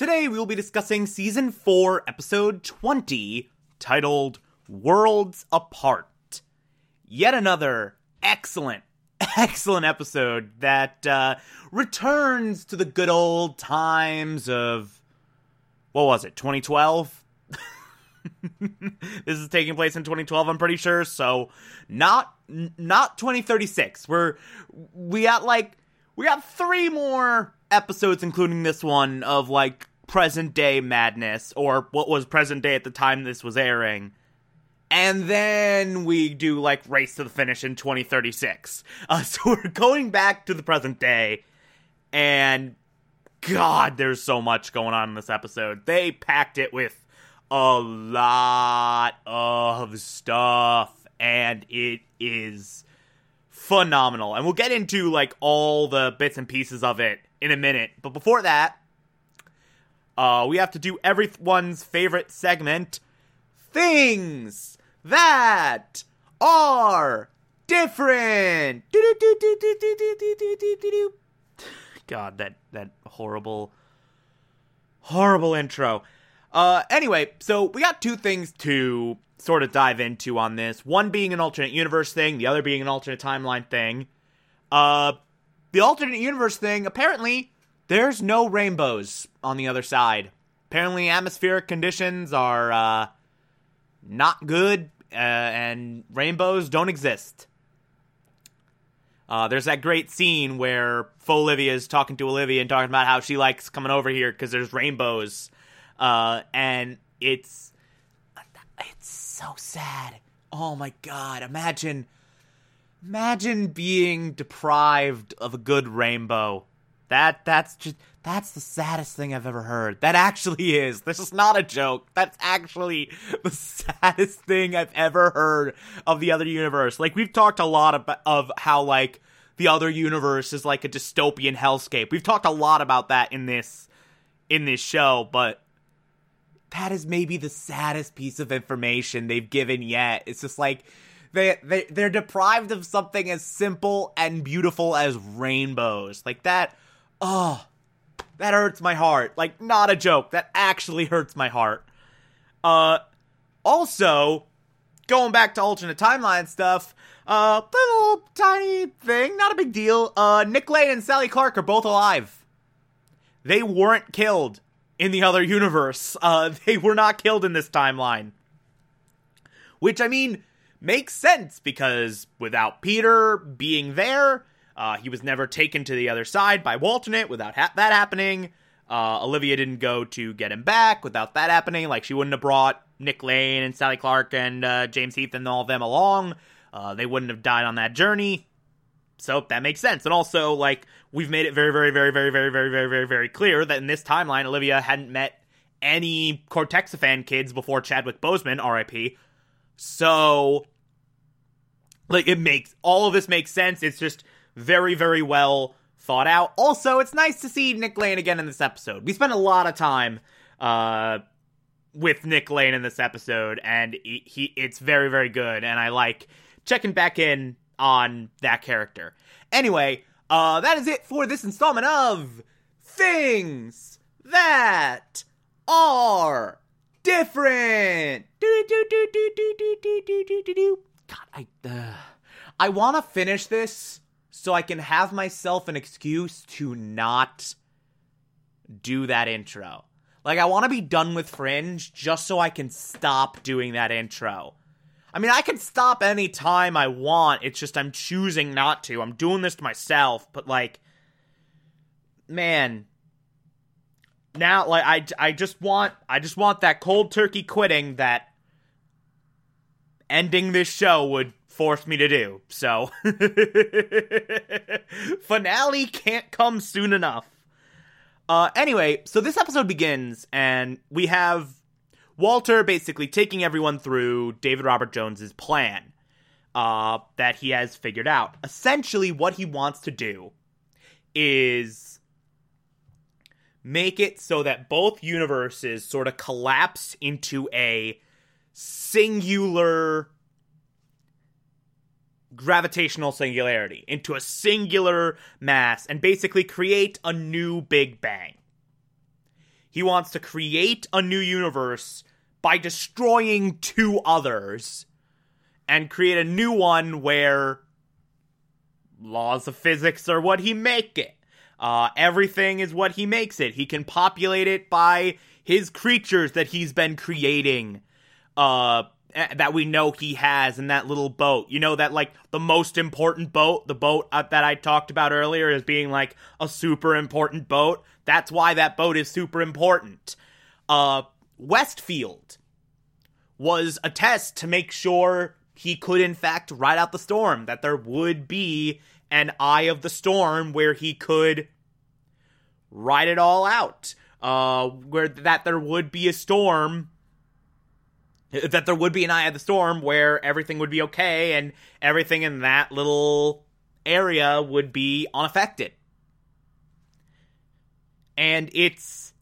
Today we will be discussing season 4, episode 20, titled Worlds Apart. Yet another excellent, excellent episode that uh, returns to the good old times of. What was it, 2012? this is taking place in 2012 i'm pretty sure so not not 2036 we're we got like we got three more episodes including this one of like present day madness, or what was present day at the time this was airing. And then we do like Race to the Finish in 2036. Uh, so we're going back to the present day, and God, there's so much going on in this episode. They packed it with a lot of stuff, and it is phenomenal. And we'll get into like all the bits and pieces of it in a minute. But before that, uh, we have to do everyone's favorite segment things that are different. God, that that horrible, horrible intro. Uh, anyway, so we got two things to sort of dive into on this. One being an alternate universe thing, the other being an alternate timeline thing. Uh, the alternate universe thing apparently there's no rainbows on the other side. Apparently, atmospheric conditions are uh, not good, uh, and rainbows don't exist. Uh, there's that great scene where Faux Olivia is talking to Olivia and talking about how she likes coming over here because there's rainbows, uh, and it's it's so sad. Oh my god! Imagine, imagine being deprived of a good rainbow. That that's just that's the saddest thing I've ever heard. That actually is. This is not a joke. That's actually the saddest thing I've ever heard of the other universe. Like we've talked a lot of, of how like the other universe is like a dystopian hellscape. We've talked a lot about that in this in this show, but that is maybe the saddest piece of information they've given yet. It's just like they they they're deprived of something as simple and beautiful as rainbows. Like that oh, that hurts my heart. Like, not a joke. That actually hurts my heart. Uh, also, going back to alternate timeline stuff, uh, little tiny thing, not a big deal. Uh, Nick Lane and Sally Clark are both alive. They weren't killed in the other universe. Uh, they were not killed in this timeline. Which, I mean, makes sense because without Peter being there, uh, he was never taken to the other side by Walternate without ha- that happening. Uh, Olivia didn't go to get him back without that happening. Like she wouldn't have brought Nick Lane and Sally Clark and uh, James Heath and all of them along. Uh, they wouldn't have died on that journey. So that makes sense. And also, like we've made it very, very, very, very, very, very, very, very, very clear that in this timeline, Olivia hadn't met any Cortexiphan kids before Chadwick Boseman, R.I.P. So, like, it makes all of this makes sense. It's just very, very well thought out. Also, it's nice to see Nick Lane again in this episode. We spent a lot of time uh, with Nick Lane in this episode, and he, he it's very, very good. And I like checking back in on that character. Anyway, uh, that is it for this installment of Things That Are Different. God, I uh, I want to finish this so I can have myself an excuse to not do that intro. Like, I want to be done with Fringe just so I can stop doing that intro. I mean, I can stop any time I want. It's just I'm choosing not to. I'm doing this to myself, but like, man, now like I I just want I just want that cold turkey quitting that ending this show would forced me to do. So, finale can't come soon enough. Uh, anyway, so this episode begins, and we have Walter basically taking everyone through David Robert Jones's plan uh, that he has figured out. Essentially, what he wants to do is make it so that both universes sort of collapse into a singular gravitational singularity, into a singular mass, and basically create a new Big Bang. He wants to create a new universe by destroying two others and create a new one where laws of physics are what he make it. Uh, everything is what he makes it. He can populate it by his creatures that he's been creating. Uh, that we know he has in that little boat. You know that like the most important boat, the boat uh, that I talked about earlier as being like a super important boat. That's why that boat is super important. Uh Westfield was a test to make sure he could in fact ride out the storm, that there would be an eye of the storm where he could ride it all out. Uh where that there would be a storm that there would be an eye of the storm where everything would be okay and everything in that little area would be unaffected. And it's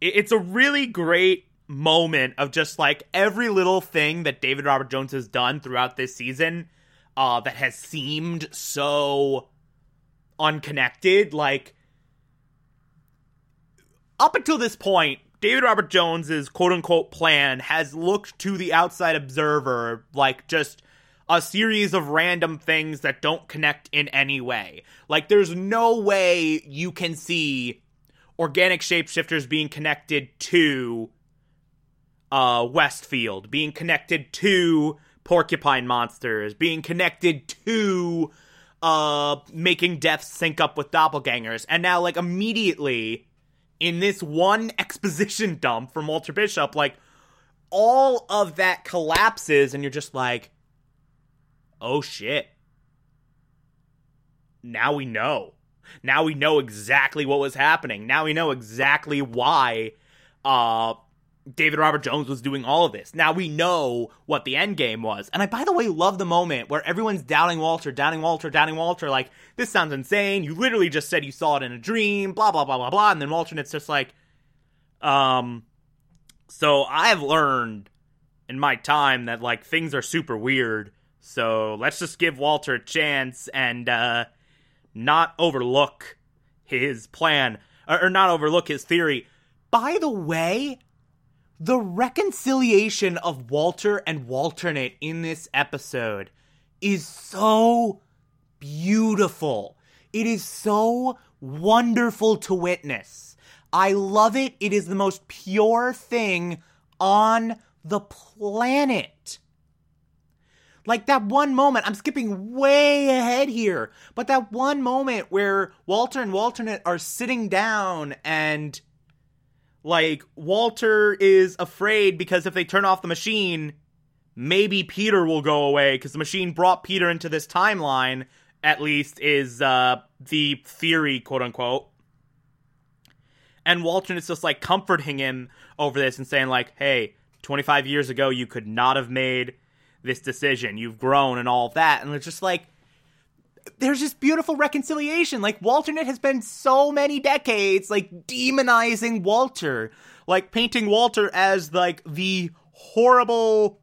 it's a really great moment of just like every little thing that David Robert Jones has done throughout this season uh that has seemed so unconnected like up until this point David Robert Jones's quote unquote plan has looked to the outside observer like just a series of random things that don't connect in any way. Like there's no way you can see organic shapeshifters being connected to uh Westfield, being connected to porcupine monsters, being connected to uh making death sync up with doppelgangers. And now like immediately in this one exposition dump from Walter Bishop, like all of that collapses, and you're just like, oh shit. Now we know. Now we know exactly what was happening. Now we know exactly why uh David Robert Jones was doing all of this. Now we know what the end game was. And I, by the way, love the moment where everyone's doubting Walter, doubting Walter, doubting Walter. Like, this sounds insane. You literally just said you saw it in a dream, blah, blah, blah, blah, blah. And then Walter, and it's just like, um, so I have learned in my time that, like, things are super weird. So let's just give Walter a chance and, uh, not overlook his plan, or, or not overlook his theory. By the way, the reconciliation of Walter and Walternate in this episode is so beautiful. It is so wonderful to witness. I love it. It is the most pure thing on the planet. Like that one moment, I'm skipping way ahead here, but that one moment where Walter and Walternate are sitting down and like, Walter is afraid because if they turn off the machine, maybe Peter will go away because the machine brought Peter into this timeline, at least, is uh, the theory, quote unquote. And Walter is just like comforting him over this and saying, like, hey, 25 years ago, you could not have made this decision. You've grown and all of that. And it's just like, there's just beautiful reconciliation. Like Walternate has been so many decades like demonizing Walter, like painting Walter as like the horrible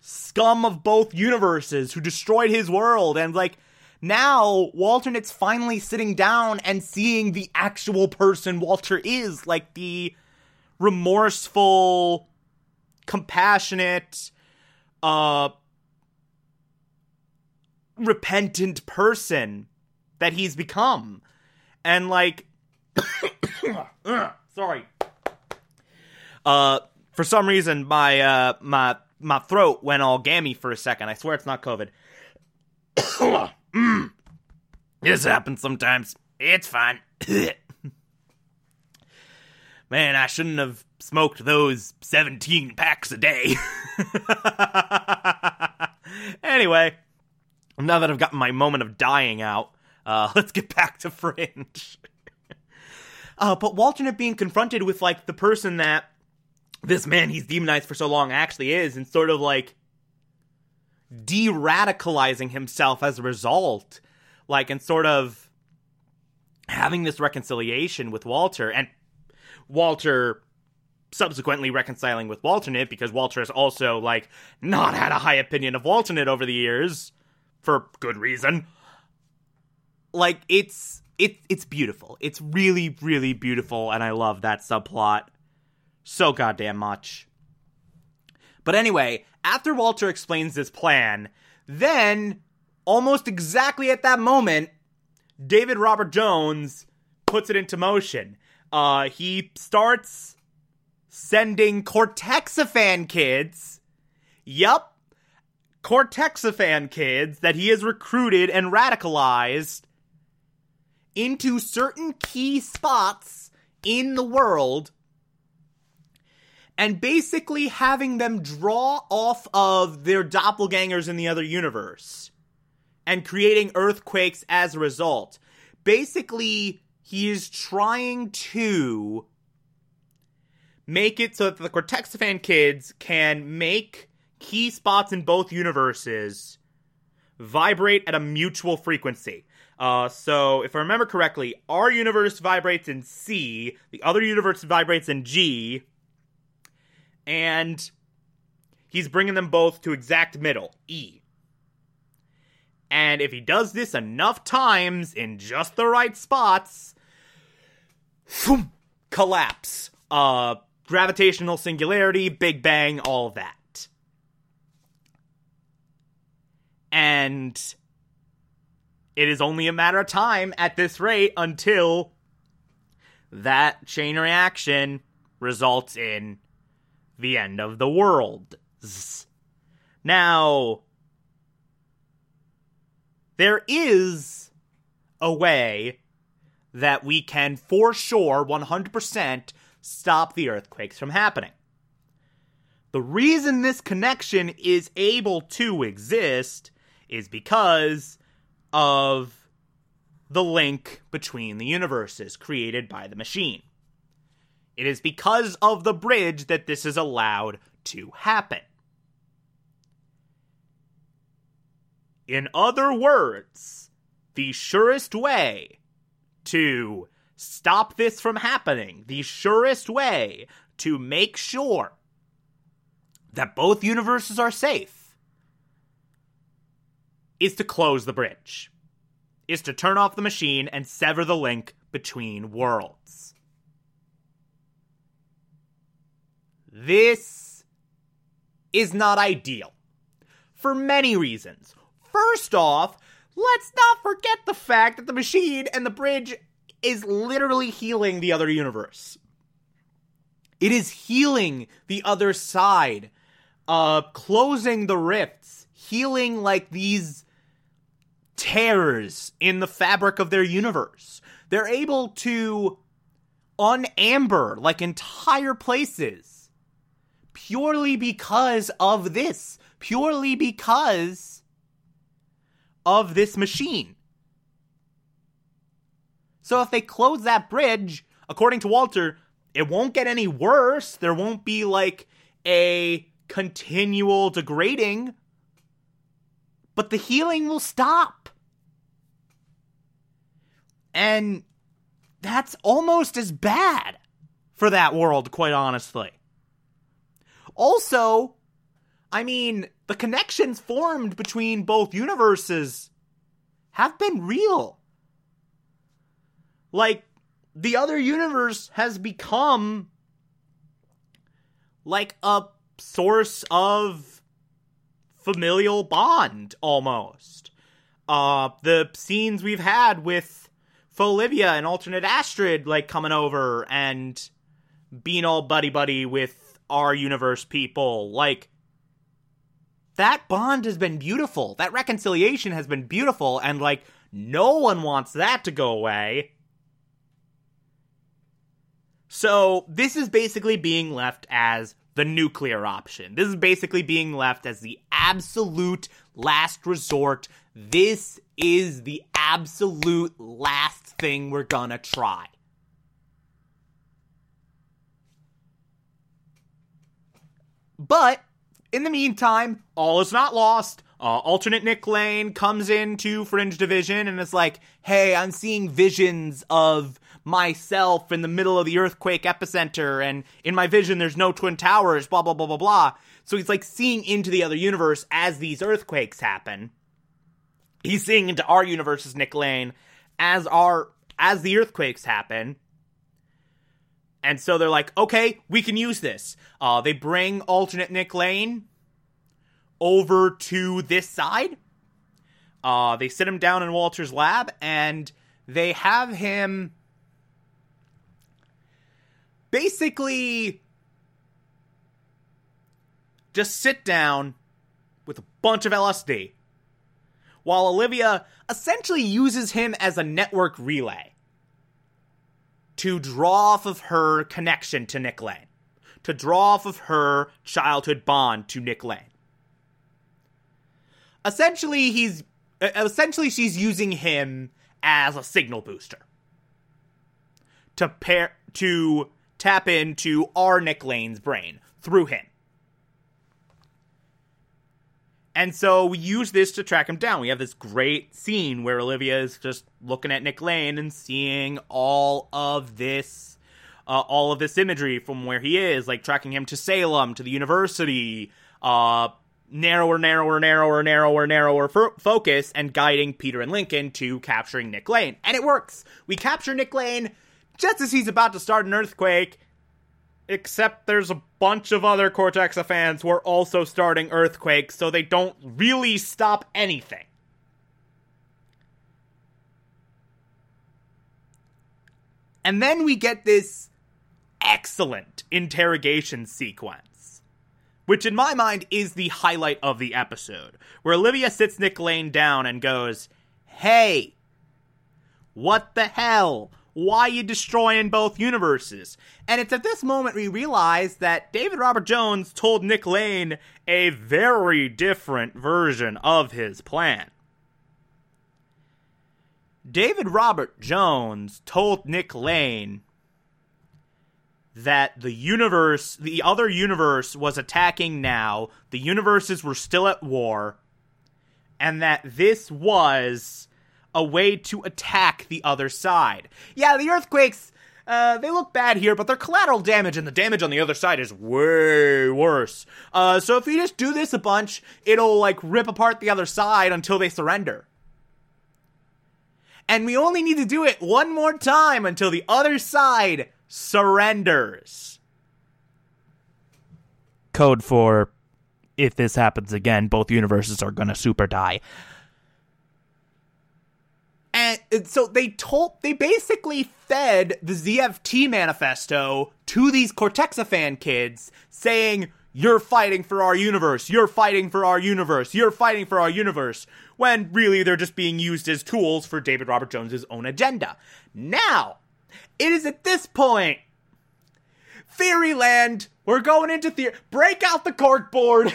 scum of both universes who destroyed his world. And like now Walternate's finally sitting down and seeing the actual person Walter is, like the remorseful, compassionate, uh repentant person that he's become. And like sorry. Uh for some reason my uh my my throat went all gammy for a second. I swear it's not COVID. mm. This happens sometimes. It's fine. Man, I shouldn't have smoked those 17 packs a day. anyway, now that I've gotten my moment of dying out, uh, let's get back to Fringe. Uh, but Walternate being confronted with like the person that this man he's demonized for so long actually is, and sort of like de radicalizing himself as a result, like, and sort of having this reconciliation with Walter, and Walter subsequently reconciling with Walternate because Walter has also, like, not had a high opinion of Walternate over the years, for good reason. Like, it's. It, it's beautiful. It's really, really beautiful, and I love that subplot so goddamn much. But anyway, after Walter explains this plan, then, almost exactly at that moment, David Robert Jones puts it into motion. Uh, he starts sending Cortexiphan kids. Yup. Cortexiphan kids that he has recruited and radicalized into certain key spots in the world and basically having them draw off of their doppelgangers in the other universe and creating earthquakes as a result. Basically, he is trying to make it so that the Cortexiphan kids can make key spots in both universes vibrate at a mutual frequency. Uh, so, if I remember correctly, our universe vibrates in C, the other universe vibrates in G, and he's bringing them both to exact middle, E. And if he does this enough times in just the right spots, collapse. Uh, gravitational singularity, Big Bang, all that. And it is only a matter of time at this rate until that chain reaction results in the end of the world. Now, there is a way that we can for sure 100% stop the earthquakes from happening. The reason this connection is able to exist is because of the link between the universes created by the machine. It is because of the bridge that this is allowed to happen. In other words, the surest way to stop this from happening, the surest way to make sure that both universes are safe, is to close the bridge, is to turn off the machine and sever the link between worlds. This is not ideal for many reasons. First off, let's not forget the fact that the machine and the bridge is literally healing the other universe. It is healing the other side, uh, closing the rifts, healing like these tears in the fabric of their universe. They're able to unamber like entire places purely because of this, purely because of this machine. So if they close that bridge, according to Walter, it won't get any worse. There won't be like a continual degrading, but the healing will stop. And that's almost as bad for that world, quite honestly. Also, I mean, the connections formed between both universes have been real. Like, the other universe has become like a source of familial bond almost. Uh, the scenes we've had with Fauxlivia and alternate Astrid like coming over and being all buddy buddy with our universe people. Like that bond has been beautiful. That reconciliation has been beautiful and like no one wants that to go away. So, this is basically being left as the nuclear option. This is basically being left as the absolute last resort. This is the absolute last thing we're gonna try. But in the meantime, all is not lost. Uh, alternate Nick Lane comes into Fringe Division and it's like, hey, I'm seeing visions of myself in the middle of the earthquake epicenter, and in my vision, there's no Twin Towers, blah, blah, blah, blah, blah. So he's like seeing into the other universe as these earthquakes happen. He's seeing into our universe as Nick Lane as our as the earthquakes happen. And so they're like, okay, we can use this. Uh, they bring alternate Nick Lane over to this side. Uh, they sit him down in Walter's lab and they have him basically just sit down with a bunch of LSD while Olivia essentially uses him as a network relay to draw off of her connection to Nick Lane, to draw off of her childhood bond to Nick Lane. Essentially, he's essentially she's using him as a signal booster to pair to tap into our Nick Lane's brain through him. And so we use this to track him down. We have this great scene where Olivia is just looking at Nick Lane and seeing all of this, uh, all of this imagery from where he is, like tracking him to Salem, to the university, uh, narrower, narrower, narrower, narrower, narrower focus, and guiding Peter and Lincoln to capturing Nick Lane. And it works. We capture Nick Lane just as he's about to start an earthquake, except there's a bunch of other Cortexiphans who are also starting Earthquake, so they don't really stop anything. And then we get this excellent interrogation sequence, which in my mind is the highlight of the episode, where Olivia sits Nick Lane down and goes, Hey, what the hell? Why you destroying both universes. And it's at this moment we realize that David Robert Jones told Nick Lane a very different version of his plan. David Robert Jones told Nick Lane that the universe, the other universe, was attacking now, the universes were still at war, and that this was a way to attack the other side. Yeah, the earthquakes, uh, they look bad here, but they're collateral damage, and the damage on the other side is way worse. Uh, so if you just do this a bunch, it'll like rip apart the other side until they surrender. And we only need to do it one more time until the other side surrenders. Code for if this happens again, both universes are gonna super die. And so they told, they basically fed the ZFT manifesto to these Cortexiphan kids saying, you're fighting for our universe, you're fighting for our universe, you're fighting for our universe, when really they're just being used as tools for David Robert Jones's own agenda. Now, it is at this point, Fairyland, we're going into theater, break out the corkboard!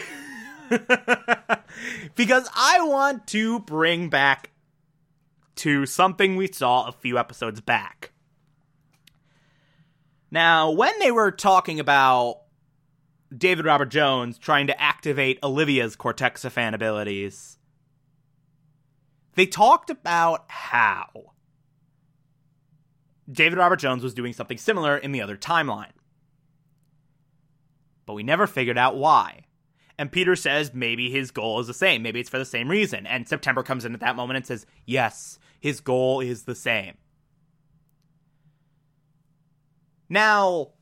because I want to bring back to something we saw a few episodes back. Now, when they were talking about David Robert Jones trying to activate Olivia's Cortexiphan abilities, they talked about how David Robert Jones was doing something similar in the other timeline. But we never figured out why. And Peter says maybe his goal is the same. Maybe it's for the same reason. And September comes in at that moment and says, yes, his goal is the same. Now,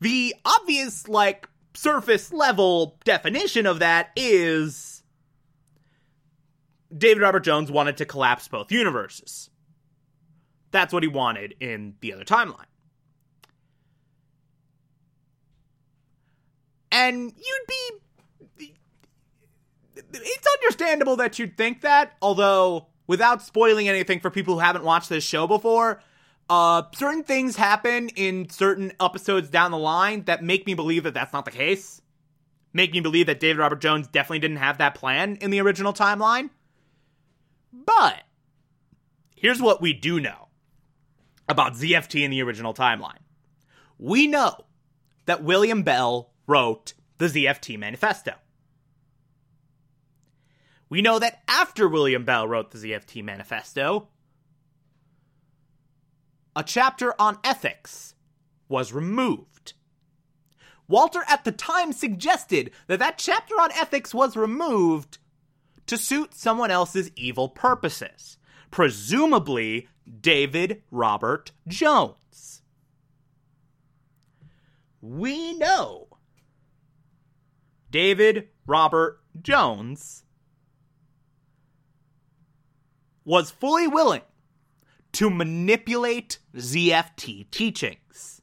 the obvious, like, surface level definition of that is David Robert Jones wanted to collapse both universes. That's what he wanted in the other timeline. And you'd be. It's understandable that you'd think that, although without spoiling anything for people who haven't watched this show before, uh, certain things happen in certain episodes down the line that make me believe that that's not the case. Make me believe that David Robert Jones definitely didn't have that plan in the original timeline. But here's what we do know about ZFT in the original timeline. We know that William Bell wrote the ZFT Manifesto. We know that after William Bell wrote the ZFT Manifesto, a chapter on ethics was removed. Walter at the time suggested that that chapter on ethics was removed to suit someone else's evil purposes, presumably David Robert Jones. We know David Robert Jones was fully willing to manipulate ZFT teachings.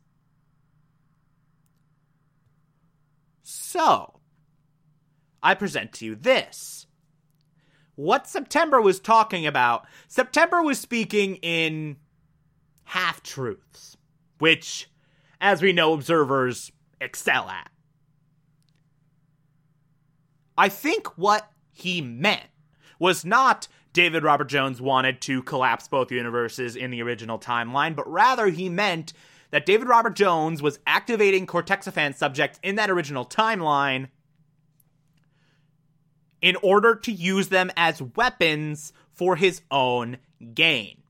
So, I present to you this. What September was talking about, September was speaking in half truths, which, as we know, observers excel at. I think what he meant was not David Robert Jones wanted to collapse both universes in the original timeline, but rather he meant that David Robert Jones was activating Cortexiphan subjects in that original timeline in order to use them as weapons for his own gain.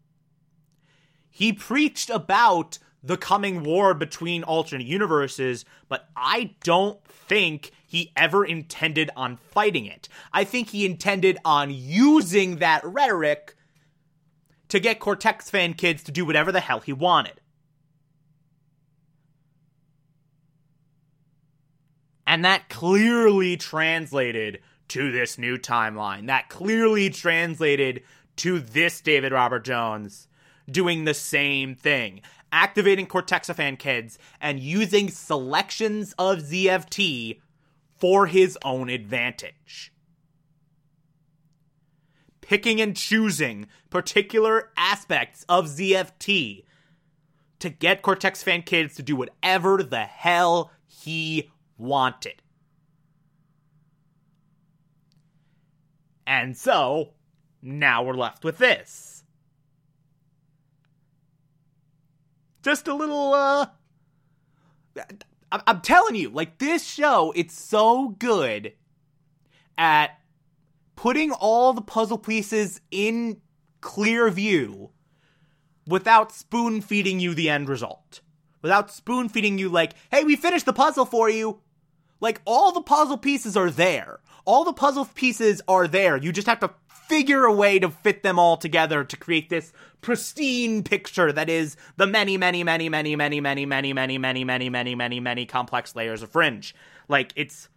He preached about the coming war between alternate universes, but I don't think he ever intended on fighting it. I think he intended on using that rhetoric to get Cortexiphan kids to do whatever the hell he wanted. And that clearly translated to this new timeline. That clearly translated to this David Robert Jones doing the same thing. Activating Cortexiphan kids and using selections of ZFT for his own advantage. Picking and choosing particular aspects of ZFT to get Cortexiphan kids to do whatever the hell he wanted. And so, now we're left with this. Just a little, uh. I'm telling you, like, this show, it's so good at putting all the puzzle pieces in clear view without spoon feeding you the end result. Without spoon feeding you, like, hey, we finished the puzzle for you. Like, all the puzzle pieces are there. All the puzzle pieces are there. You just have to figure a way to fit them all together to create this pristine picture that is the many, many, many, many, many, many, many, many, many, many, many, many, many complex layers of fringe. Like it's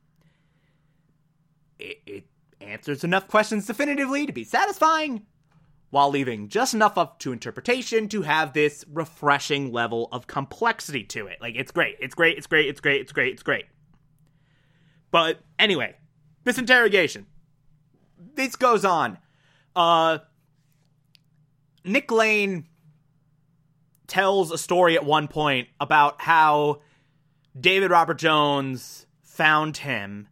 it, it answers enough questions definitively to be satisfying while leaving just enough up to interpretation to have this refreshing level of complexity to it. Like it's great. It's great. It's great. It's great. It's great. It's great. But anyway, this interrogation this goes on. Uh, Nick Lane tells a story at one point about how David Robert Jones found him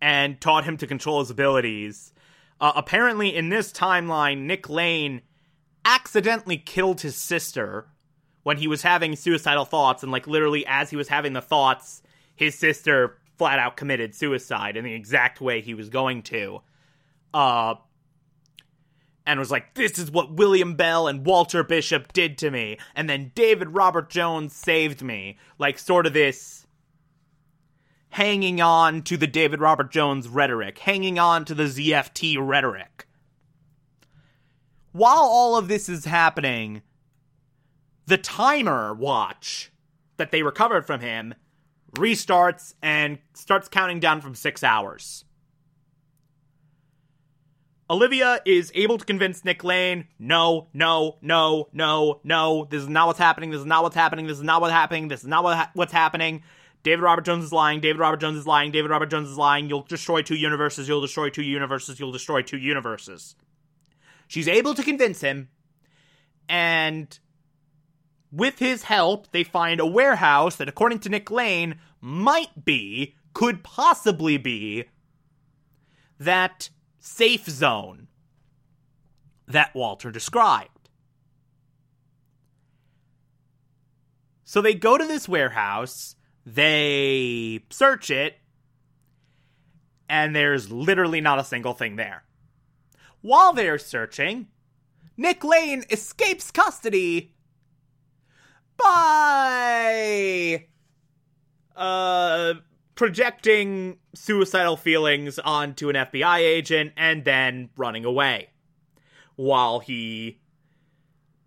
and taught him to control his abilities. Uh, apparently, in this timeline, Nick Lane accidentally killed his sister when he was having suicidal thoughts, and like literally as he was having the thoughts, his sister flat out committed suicide in the exact way he was going to uh, and was like, this is what William Bell and Walter Bishop did to me. And then David Robert Jones saved me. Like, sort of this hanging on to the David Robert Jones rhetoric, hanging on to the ZFT rhetoric. While all of this is happening, the timer watch that they recovered from him restarts and starts counting down from six hours. Olivia is able to convince Nick Lane, no, no, no, no, no, this is not what's happening, this is not what's happening, this is not what's happening, this is not what ha- what's happening. David Robert Jones is lying, David Robert Jones is lying, David Robert Jones is lying, you'll destroy two universes, you'll destroy two universes, you'll destroy two universes. She's able to convince him, and with his help, they find a warehouse that, according to Nick Lane, might be, could possibly be, that safe zone that Walter described. So they go to this warehouse. They search it, and there's literally not a single thing there. While they're searching, Nick Lane escapes custody by uh projecting suicidal feelings onto an FBI agent and then running away while he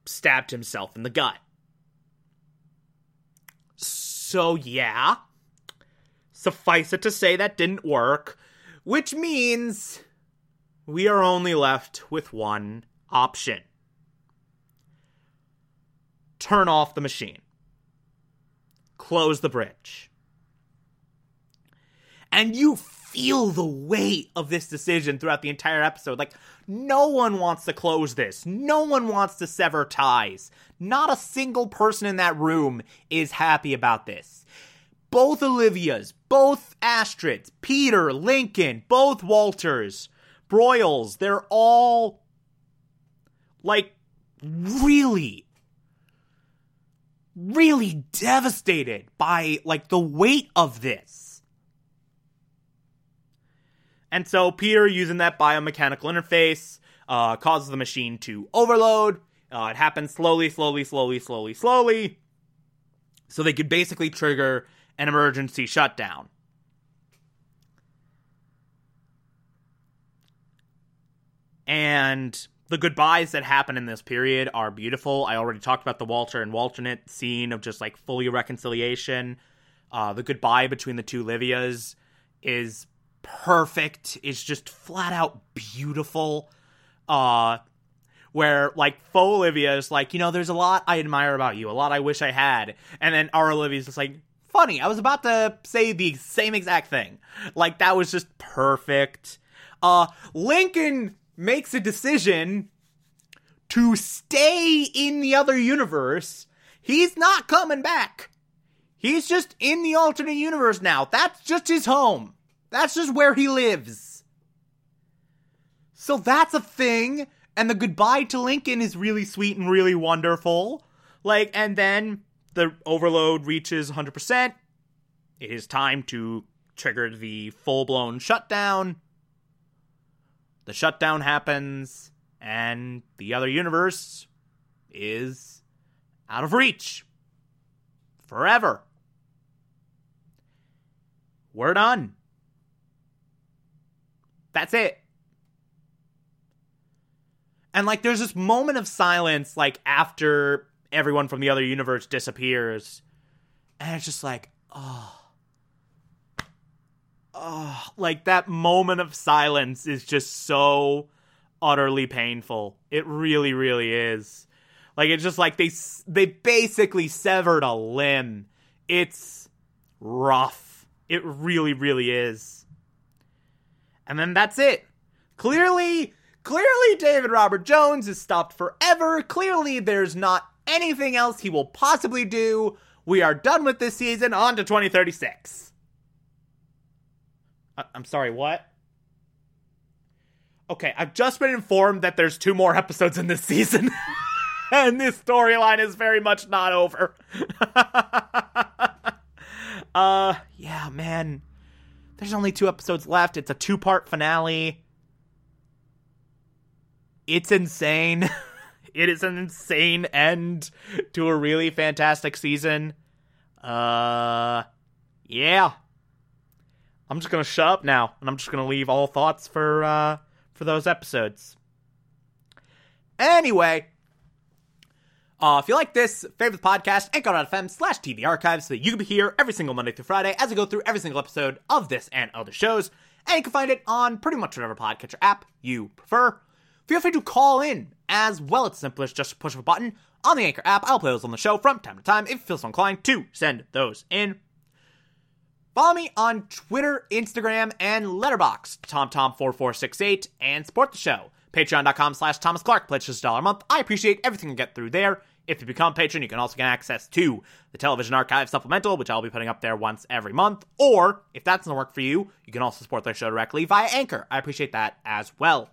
stabbed himself in the gut. So, yeah. Suffice it to say that didn't work, which means we are only left with one option turn off the machine, close the bridge. And you feel the weight of this decision throughout the entire episode. Like, no one wants to close this. No one wants to sever ties. Not a single person in that room is happy about this. Both Olivia's, both Astrids, Peter, Lincoln, both Walters, Broyles, they're all like really really devastated by like the weight of this. And so Peter using that biomechanical interface uh, causes the machine to overload. Uh, it happens slowly, slowly, slowly, slowly, slowly. So they could basically trigger an emergency shutdown. And the goodbyes that happen in this period are beautiful. I already talked about the Walter and Walternate scene of just like fully reconciliation. Uh, the goodbye between the two Livias is perfect. It's just flat out beautiful. Uh, where like faux Olivia is like, you know, there's a lot I admire about you, a lot I wish I had, and then our Olivia's just like, funny. I was about to say the same exact thing. Like that was just perfect. Uh, Lincoln makes a decision to stay in the other universe, he's not coming back. He's just in the alternate universe now. That's just his home. That's just where he lives. So that's a thing. And the goodbye to Lincoln is really sweet and really wonderful. Like, and then the overload reaches 100%. It is time to trigger the full blown shutdown. The shutdown happens, and the other universe is out of reach. Forever. We're done. That's it. And like there's this moment of silence like after everyone from the other universe disappears. And it's just like, oh oh, like that moment of silence is just so utterly painful. It really, really is. Like it's just like they they basically severed a limb. It's rough. It really, really is. And then that's it. Clearly, clearly David Robert Jones is stopped forever. Clearly there's not anything else he will possibly do. We are done with this season. On to 2036. I'm sorry, what? Okay, I've just been informed that there's two more episodes in this season. and this storyline is very much not over. uh yeah, man. There's only two episodes left. It's a two-part finale. It's insane. it is an insane end to a really fantastic season. Uh yeah. I'm just gonna shut up now, and I'm just gonna leave all thoughts for uh, for those episodes. Anyway, uh, if you like this, favorite the podcast, anchor.fm slash TV archives so that you can be here every single Monday through Friday as I go through every single episode of this and other shows. And you can find it on pretty much whatever podcatcher app you prefer. Feel free to call in as well. It's simple as just to push a button on the Anchor app. I'll play those on the show from time to time if you feel so inclined to send those in. Follow me on Twitter, Instagram, and Letterboxd, TomTom4468, and support the show. Patreon.com slash Thomas Clark. Pledge just a dollar a month. I appreciate everything you get through there. If you become a patron, you can also get access to the Television Archive Supplemental, which I'll be putting up there once every month. Or, if that doesn't work for you, you can also support their show directly via Anchor. I appreciate that as well.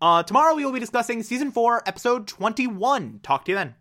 Uh, tomorrow we will be discussing Season 4, Episode 21. Talk to you then.